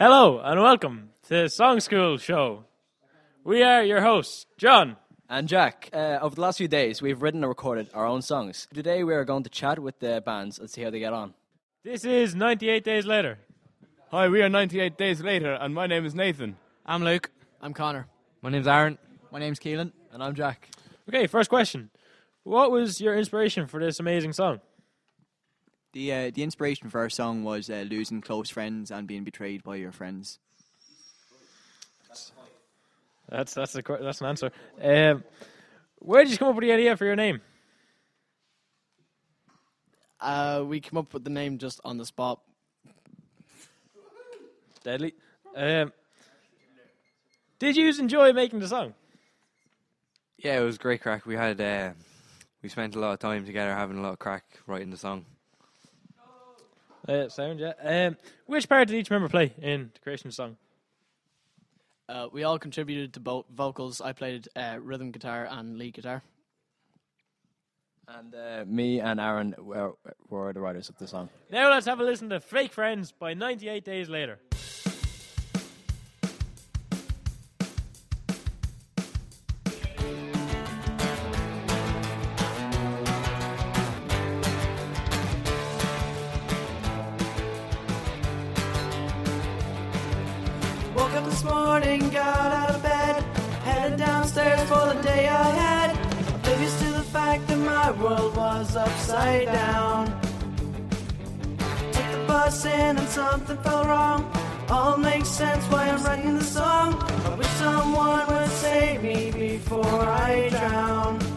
Hello and welcome to Songschool Show. We are your hosts, John. And Jack, uh, over the last few days, we've written and recorded our own songs. Today, we are going to chat with the bands and see how they get on. This is 98 Days Later. Hi, we are 98 Days Later, and my name is Nathan. I'm Luke. I'm Connor. My name's Aaron. My name's Keelan. And I'm Jack. Okay, first question. What was your inspiration for this amazing song? The uh, the inspiration for our song was uh, losing close friends and being betrayed by your friends. That's that's a, that's an answer. Um, where did you come up with the idea for your name? Uh, we came up with the name just on the spot. Deadly. Um, did you enjoy making the song? Yeah, it was great crack. We had uh, we spent a lot of time together having a lot of crack writing the song. Uh, sound, yeah. Um, which part did each member play in the creation of the song? Uh, we all contributed to both vocals. I played uh, rhythm guitar and lead guitar. And uh, me and Aaron were, were the writers of the song. Now let's have a listen to Fake Friends by 98 Days Later. Down. Took the bus in and something fell wrong. All makes sense why I'm writing the song. I wish someone would save me before I drown.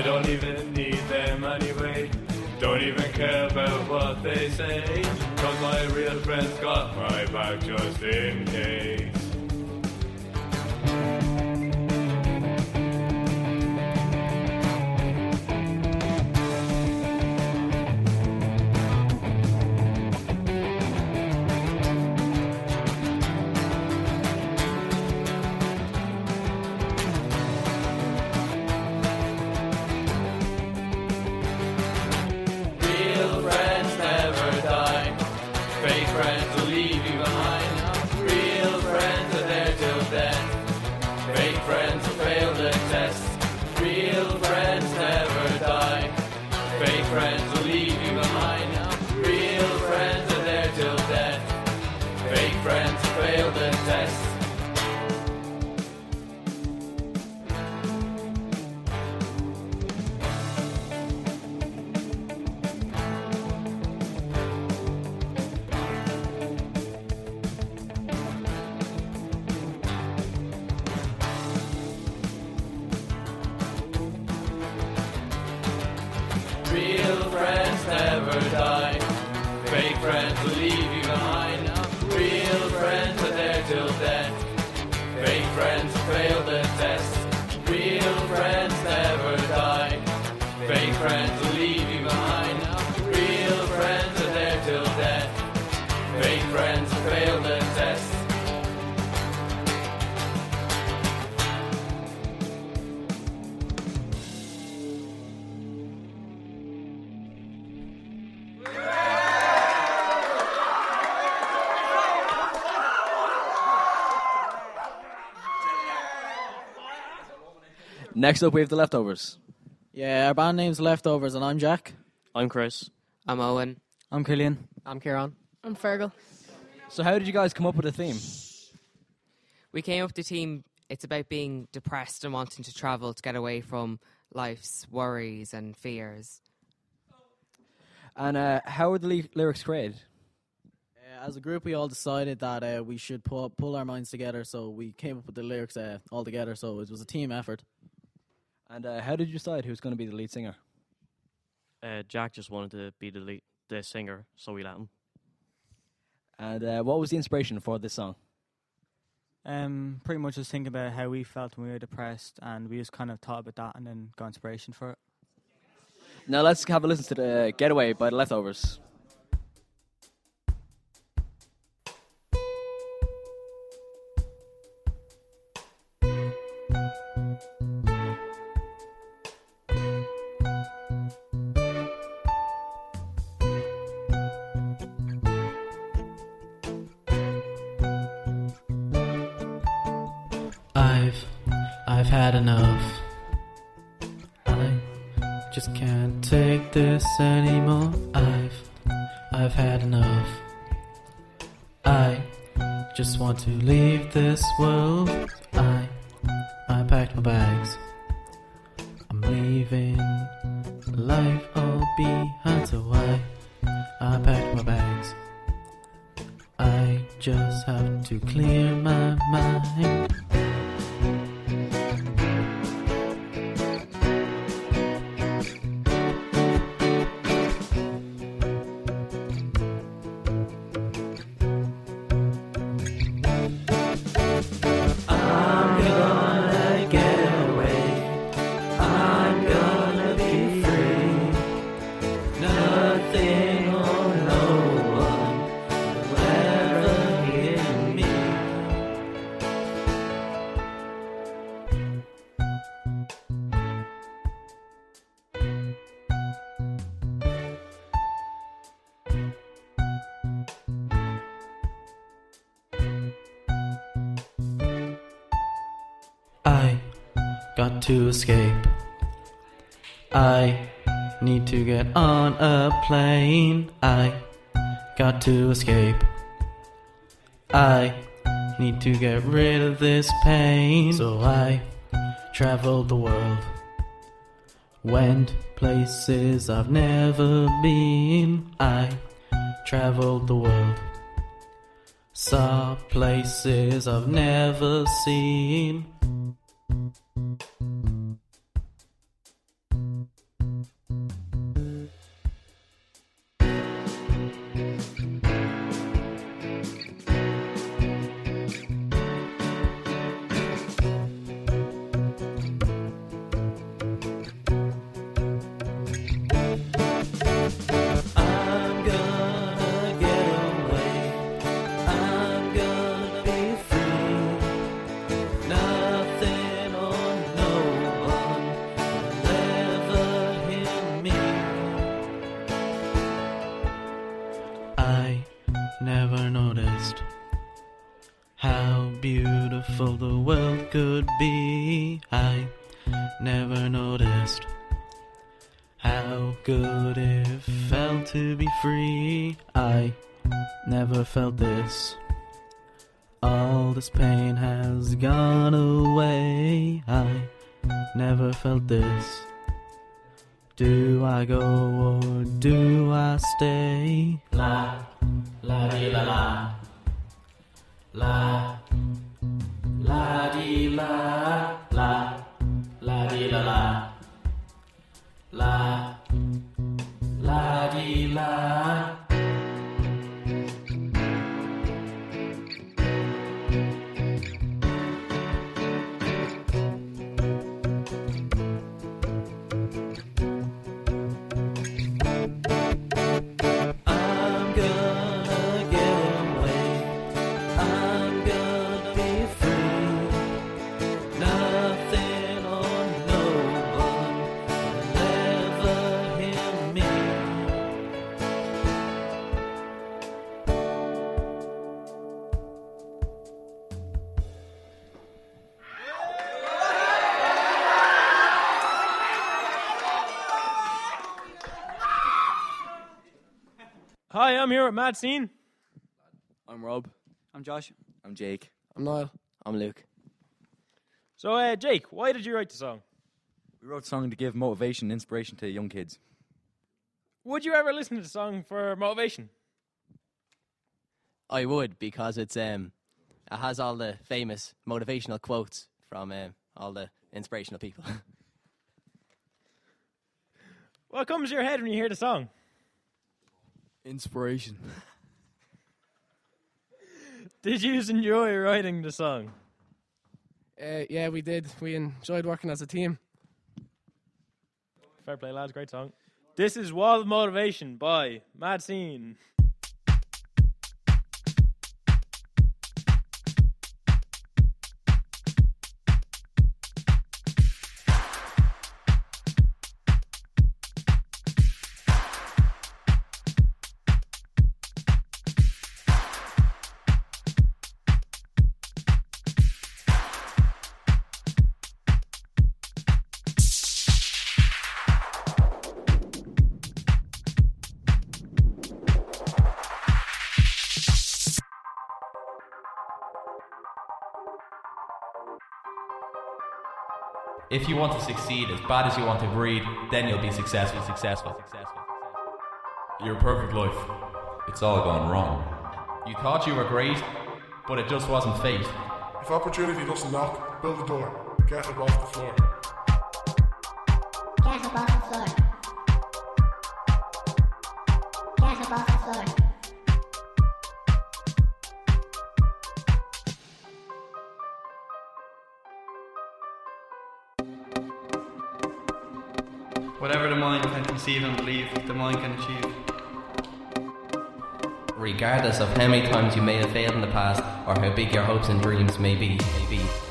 I don't even need them anyway. Don't even care about what they say. Cause my real friends got my back just in case. Next up, we have the leftovers. Yeah, our band name's Leftovers, and I'm Jack. I'm Chris. I'm Owen. I'm Killian. I'm Kieran. I'm Fergal. So, how did you guys come up with a theme? We came up with the theme. it's about being depressed and wanting to travel to get away from life's worries and fears. And uh, how were the ly- lyrics created? Uh, as a group, we all decided that uh, we should pull, pull our minds together, so we came up with the lyrics uh, all together. So it was a team effort. And uh, how did you decide who was going to be the lead singer? Uh, Jack just wanted to be the lead, the singer, so we let him. And uh, what was the inspiration for this song? Um, pretty much just thinking about how we felt when we were depressed, and we just kind of thought about that and then got inspiration for it. Now let's have a listen to the Getaway by the Leftovers. To leave to escape. I need to get on a plane. I got to escape. I need to get rid of this pain. So I traveled the world. Went places I've never been. I traveled the world. Saw places I've never seen. I go or do I stay? La, la di la la. La, la di la. I'm here at Mad Scene. I'm Rob. I'm Josh. I'm Jake. I'm Niall. I'm Luke. So, uh, Jake, why did you write the song? We wrote a song to give motivation and inspiration to young kids. Would you ever listen to the song for motivation? I would because it's um, it has all the famous motivational quotes from um, all the inspirational people. What comes to your head when you hear the song? Inspiration. Did you enjoy writing the song? Uh, yeah, we did. We enjoyed working as a team. Fair play, lads. Great song. This is Wall of Motivation by Mad Scene. If you want to succeed as bad as you want to breed, then you'll be successful, successful, successful. Your perfect life. It's all gone wrong. You thought you were great, but it just wasn't fate. If opportunity doesn't knock, build a door. Get up off the floor. And believe, the mind can achieve. Regardless of how many times you may have failed in the past or how big your hopes and dreams may be, may be.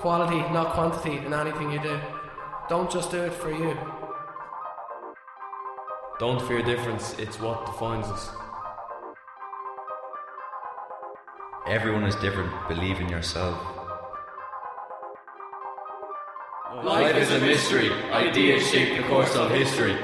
Quality, not quantity, in anything you do. Don't just do it for you. Don't fear difference, it's what defines us. Everyone is different. Believe in yourself. Life is a mystery. Ideas shape the course of history.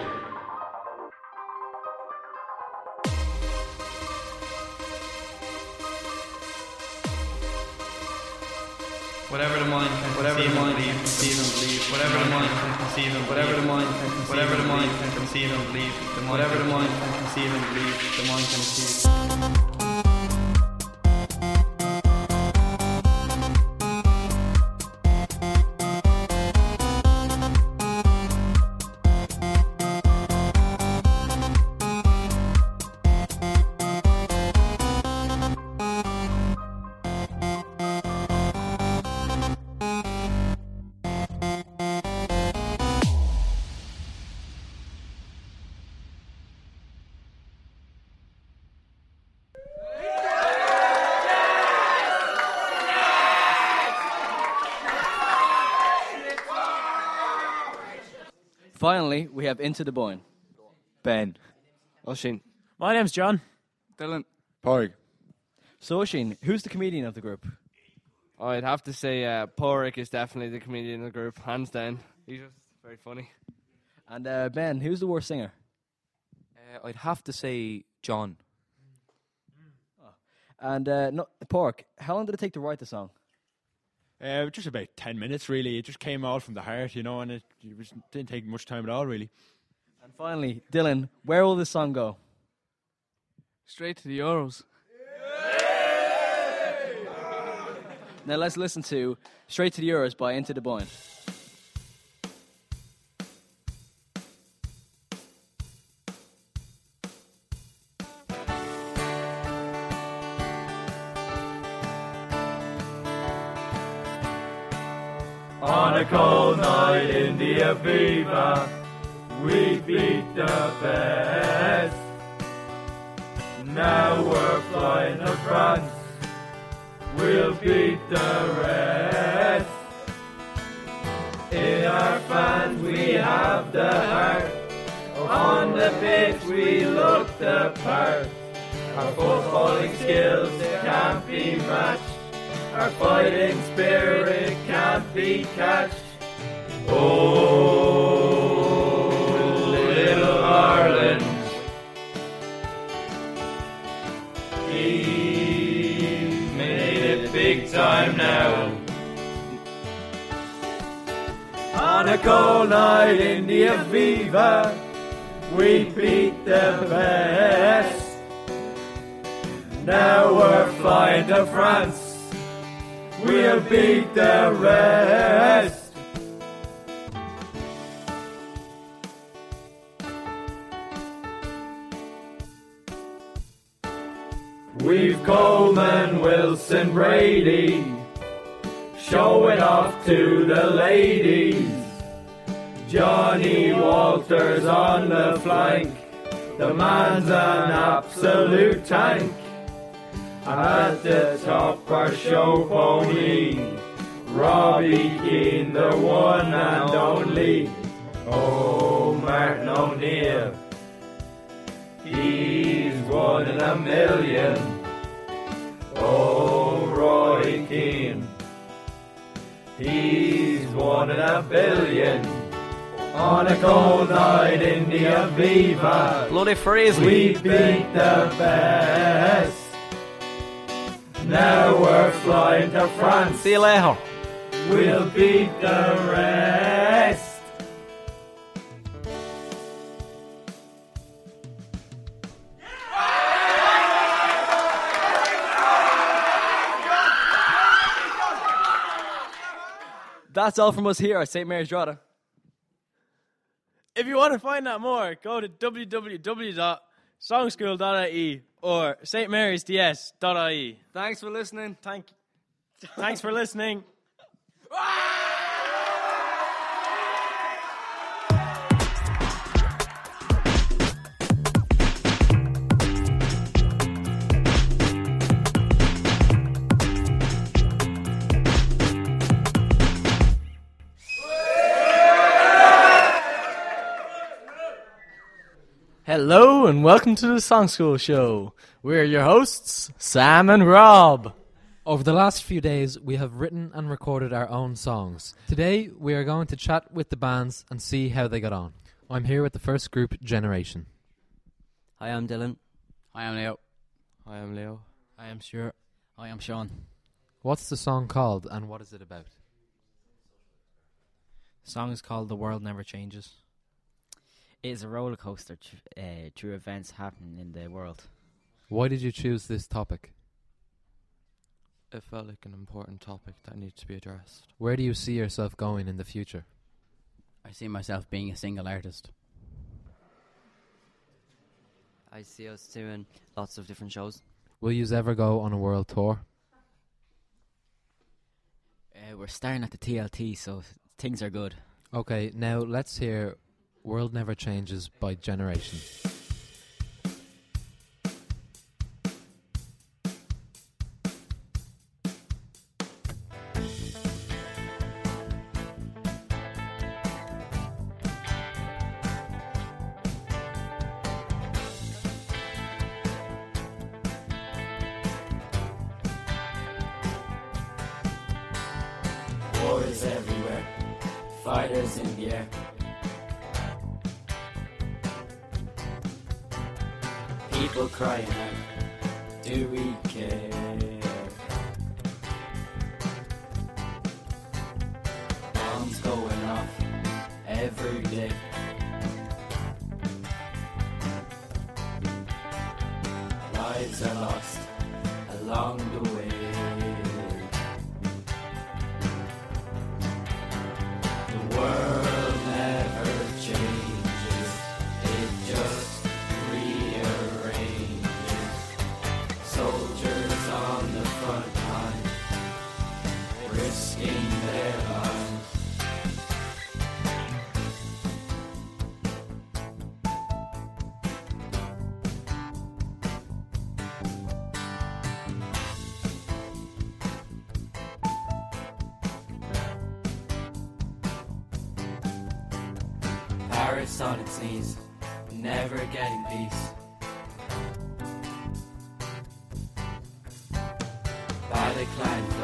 Conceive and whatever the mind can conceive whatever the mind can conceive and believe, the mind whatever the mind can conceive and believe, the mind can achieve. Finally, we have Into the Boyne. Ben. Oshin. My name's John. Dylan. Porg. So, Oshin, who's the comedian of the group? I'd have to say uh, Porrick is definitely the comedian of the group, hands down. He's just very funny. And uh, Ben, who's the worst singer? Uh, I'd have to say John. And uh, no, Pork, how long did it take to write the song? Uh, just about 10 minutes, really. It just came out from the heart, you know, and it, it was, didn't take much time at all, really. And finally, Dylan, where will this song go? Straight to the Euros. Now let's listen to Straight to the Euros by Into the Boyne. We beat the best. Now we're flying to France, we'll beat the rest. In our fans we have the heart, on the pitch we look the part. Our footballing skills can't be matched. Our fighting spirit can't be catched. Oh, time now. On a cold night in the Aviva, we beat the best. Now we're flying to France. We'll beat the rest. We've Coleman, Wilson, Brady. Show it off to the ladies. Johnny Walters on the flank. The man's an absolute tank. At the top, our show pony. Robbie Keane, the one and only. Oh, Martin O'Neill. He's one in a million. Oh, Roy Keane. He's one in a billion. On a cold night in the Aviva. Bloody freeze. We beat the best. Now we're flying to France. See you later. We'll beat the rest. That's all from us here at St. Mary's Drogheda. If you want to find out more, go to www.songschool.ie or stmarysds.ie. Thanks for listening. Thank, thanks for listening. Ah! Hello and welcome to the Songschool Show. We're your hosts, Sam and Rob. Over the last few days, we have written and recorded our own songs. Today, we are going to chat with the bands and see how they got on. I'm here with the first group, Generation. Hi, I'm Dylan. Hi, I'm Leo. Hi, I am Leo. I am Stuart. I am Sean. What's the song called and what is it about? The song is called The World Never Changes. It is a roller coaster tr- uh, through events happening in the world. Why did you choose this topic? It felt like an important topic that needs to be addressed. Where do you see yourself going in the future? I see myself being a single artist. I see us doing lots of different shows. Will you ever go on a world tour? Uh, we're starting at the TLT, so things are good. Okay, now let's hear World Never Changes by Generation. Wars everywhere, fighters in the air. People crying. Out, do we On its knees, never getting peace. By the Americans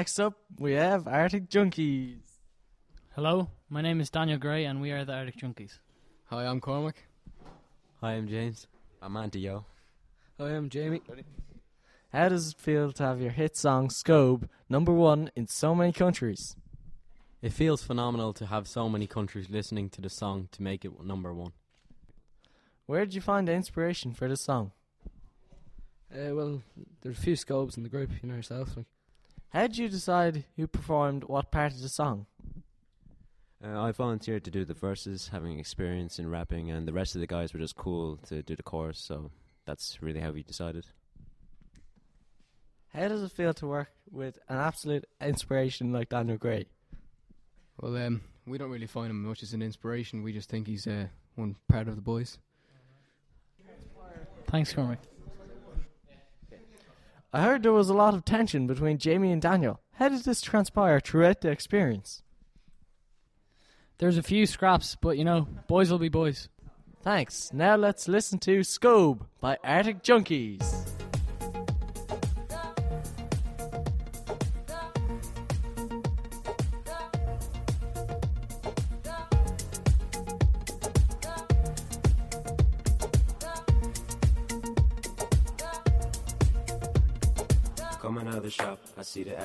Next up, we have Arctic Junkies. Hello, my name is Daniel Gray, and we are the Arctic Junkies. Hi, I'm Cormac. Hi, I'm James. I'm Andy Yo. Hi, I'm Jamie. How does it feel to have your hit song Scobe number one in so many countries? It feels phenomenal to have so many countries listening to the song to make it number one. Where did you find the inspiration for this song? Uh, well, there's a few scopes in the group, you know yourself. Like. How did you decide who performed what part of the song? Uh, I volunteered to do the verses, having experience in rapping, and the rest of the guys were just cool to do the chorus, so that's really how we decided. How does it feel to work with an absolute inspiration like Daniel Gray? Well, um, we don't really find him much as an inspiration. We just think he's uh, one part of the boys. Thanks, Cormac. I heard there was a lot of tension between Jamie and Daniel. How did this transpire throughout the experience? There's a few scraps, but you know, boys will be boys. Thanks. Now let's listen to Scobe by Arctic Junkies.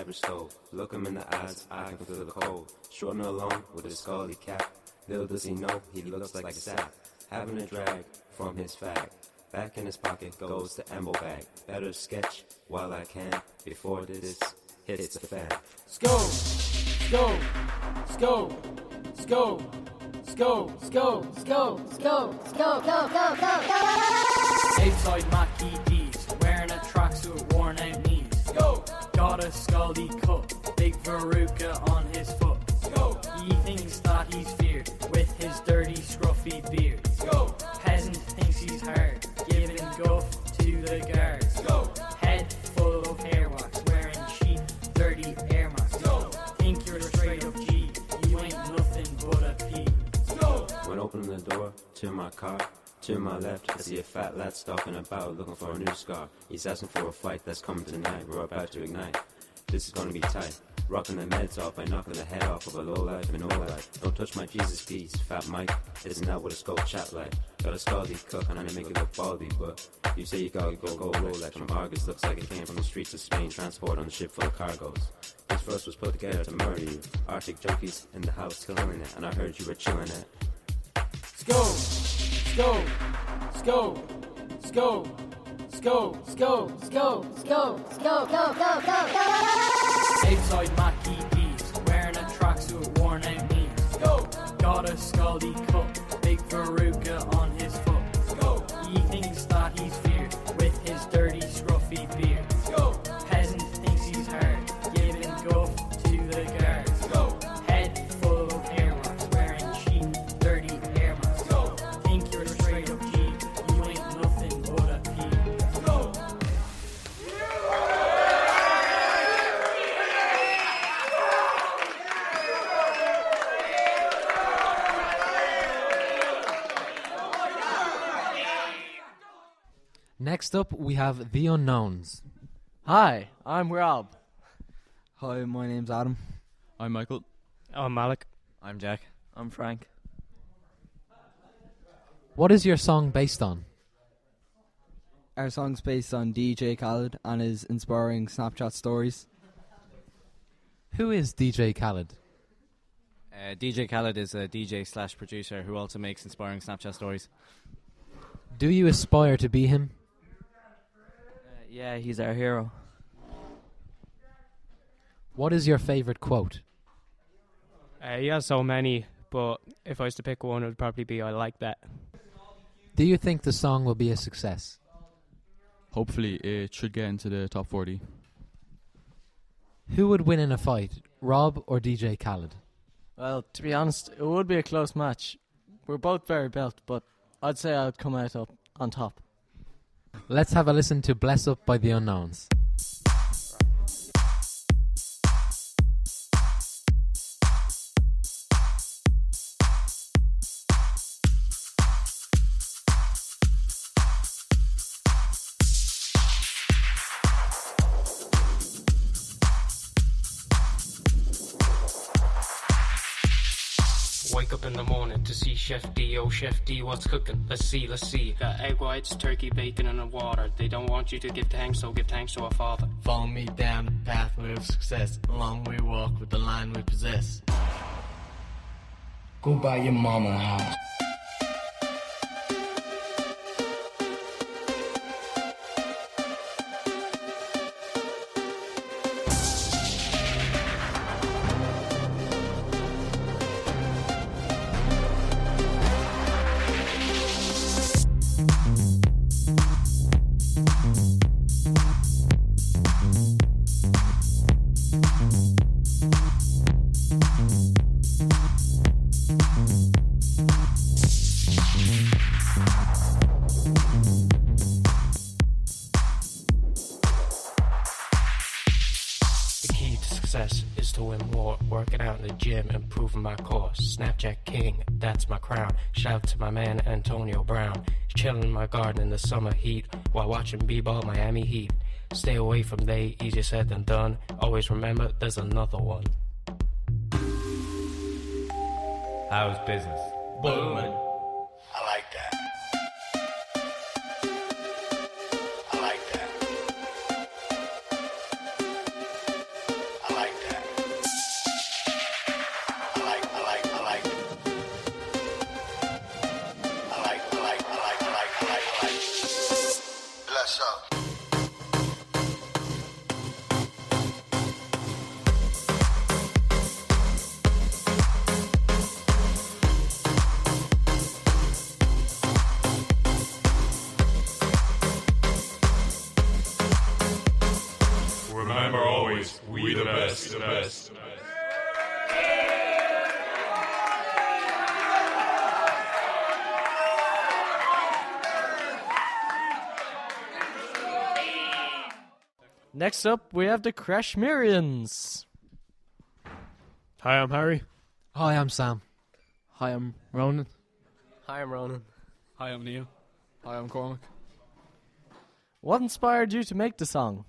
Average stove. Look him in the eyes, I can feel the cold. Short and alone with a scully cap. Little does he know, he looks like a sap. Having a drag from his fag. Back in his pocket goes the ammo bag. Better sketch while I can before this hits the fan. Scope, scope, scope, scope, scope, scope, scope, scope, scope, go, go, go, go. Outside Mackie D's, wearing a scaldy cut, big verruca on his foot. He thinks that he's feared with his dirty, scruffy beard. Peasant thinks he's hard, giving guff to the guards. Head full of hair wax, wearing cheap, dirty air masks. Think you're straight up G, you ain't nothing but a P. When opening the door to my car, to my left, I see a fat lad stalking about looking for a new scar. He's asking for a fight that's coming tonight. We're about to ignite. This is gonna be tight. Rocking the meds off by knocking the head off of a low life and no life. Don't touch my Jesus piece, fat Mike. Isn't that what a skull chat like? Got a scaldy cook and I make it look baldy, but you say you gotta go go low like from Argos. Looks like it came from the streets of Spain, transport on a ship full of cargoes. This verse was put together to murder you. Arctic junkies in the house killing it, and I heard you were chilling it. Let's Go, let's go, let's go, let's go, go, go, go, go, go, go, go, go, go. Outside Mackie D's, wearing a tracksuit, worn out knees. Go. Got a scaldy cup, big Veruca Next up, we have The Unknowns. Hi, I'm Rob. Hi, my name's Adam. I'm Michael. I'm Malik. I'm Jack. I'm Frank. What is your song based on? Our song's based on DJ Khaled and his inspiring Snapchat stories. Who is DJ Khaled? Uh, DJ Khaled is a DJ slash producer who also makes inspiring Snapchat stories. Do you aspire to be him? Yeah, he's our hero. What is your favorite quote? Uh, he has so many, but if I was to pick one, it would probably be I like that. Do you think the song will be a success? Hopefully, it should get into the top 40. Who would win in a fight, Rob or DJ Khaled? Well, to be honest, it would be a close match. We're both very built, but I'd say I'd come out up on top. Let's have a listen to Bless Up by The Unknowns. Wake up in the morning to see Chef D. Oh, Chef D, what's cooking? Let's see, let's see. Got egg whites, turkey, bacon, and a water. They don't want you to give thanks, so give thanks to our Father. Follow me down the pathway of success. Along we walk with the line we possess. Go buy your mama a house. To my man Antonio Brown. Chilling in my garden in the summer heat while watching B-ball Miami Heat. Stay away from they, easier said than done. Always remember, there's another one. How's business? Booming. Next up, we have the Crashmirians. Hi, I'm Harry. Hi, I'm Sam. Hi, I'm Ronan. Hi, I'm Ronan. Hi, I'm Neil. Hi, I'm Cormac. What inspired you to make the song?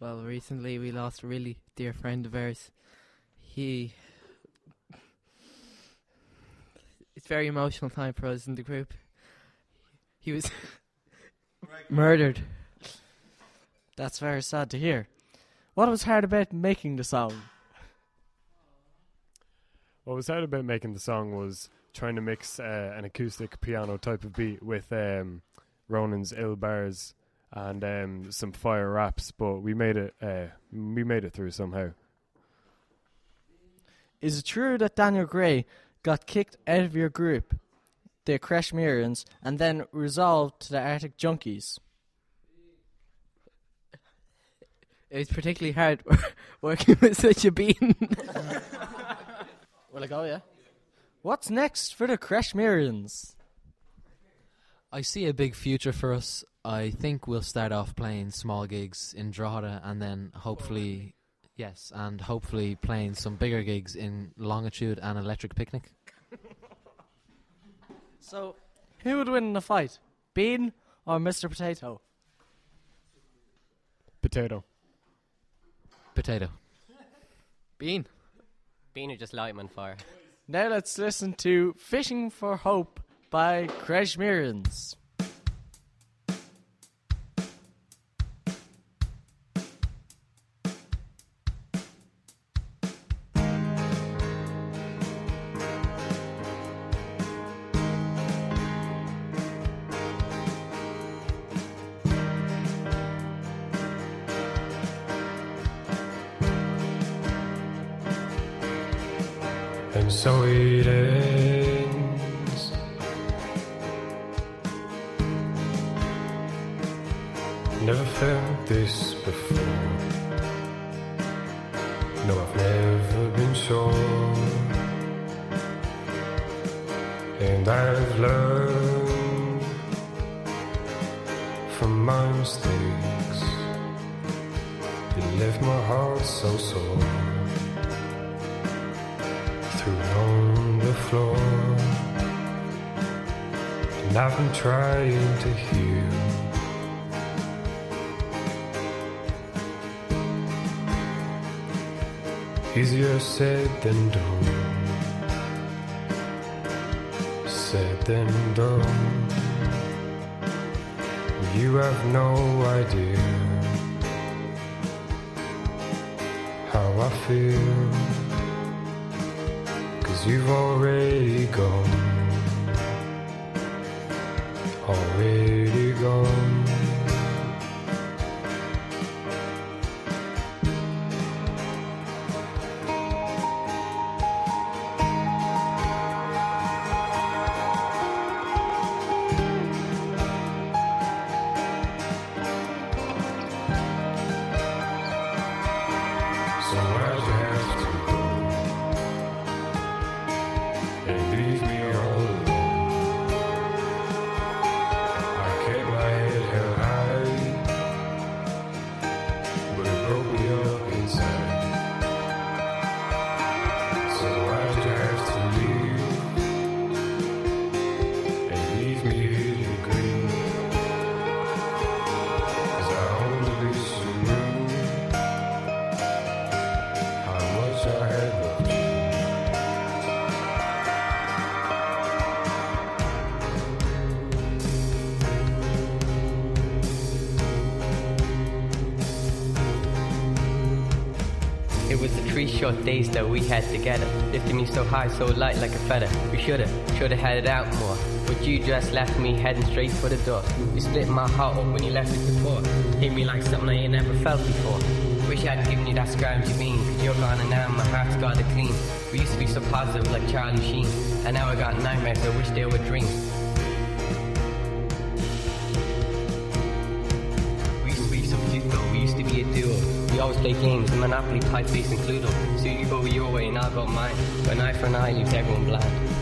Well, recently we lost a really dear friend of ours. He. It's a very emotional time for us in the group. He was Murdered. That's very sad to hear. What was hard about making the song? What was hard about making the song was trying to mix uh, an acoustic piano type of beat with um, Ronan's ill bars and um, some fire raps, but we made it. Uh, we made it through somehow. Is it true that Daniel Gray got kicked out of your group, the Crashmerians, and then resolved to the Arctic Junkies? It was particularly hard working with such a bean. Will I go, yeah? What's next for the Crashmerians? I see a big future for us. I think we'll start off playing small gigs in Drogheda and then hopefully, yes, and hopefully playing some bigger gigs in Longitude and Electric Picnic. So, who would win in a fight? Bean or Mr. Potato? Potato. Potato. Bean. Bean or just light 'em on fire. Now let's listen to Fishing for Hope by Crashmerians. And I've learned from my mistakes. It left my heart so sore threw it on the floor. And I've been trying to heal. Easier said than done. Than done. You have no idea how I feel. Cause you've already gone. Already gone. I'd short days that we had together. Lifted me so high, so light like a feather. We shoulda, shoulda had it out more. But you just left me heading straight for the door. You split my heart up when you left it before. Hit me like something I ain't never felt before. Wish I hadn't given you that scroungy bean. Cause you're gone and now my heart's got it clean. We used to be so positive like Charlie Sheen. And now I got nightmares, I wish they were dreams. Always play games, Monopoly, Pie Face, and Cluedo. So you go your way and I'll go mine. But an eye for an eye leaves everyone blind.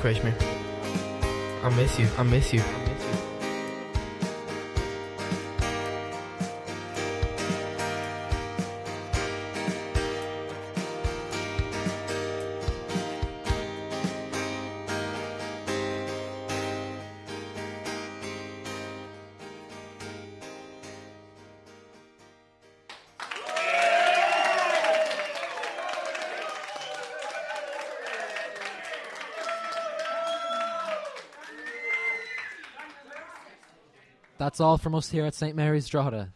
Krishmir. I miss you. I miss you. That's all from us here at St Mary's Drogheda.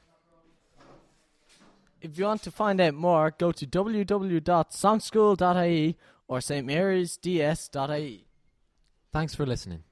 If you want to find out more, go to www.songschool.ie or stmarysds.ie. Thanks for listening.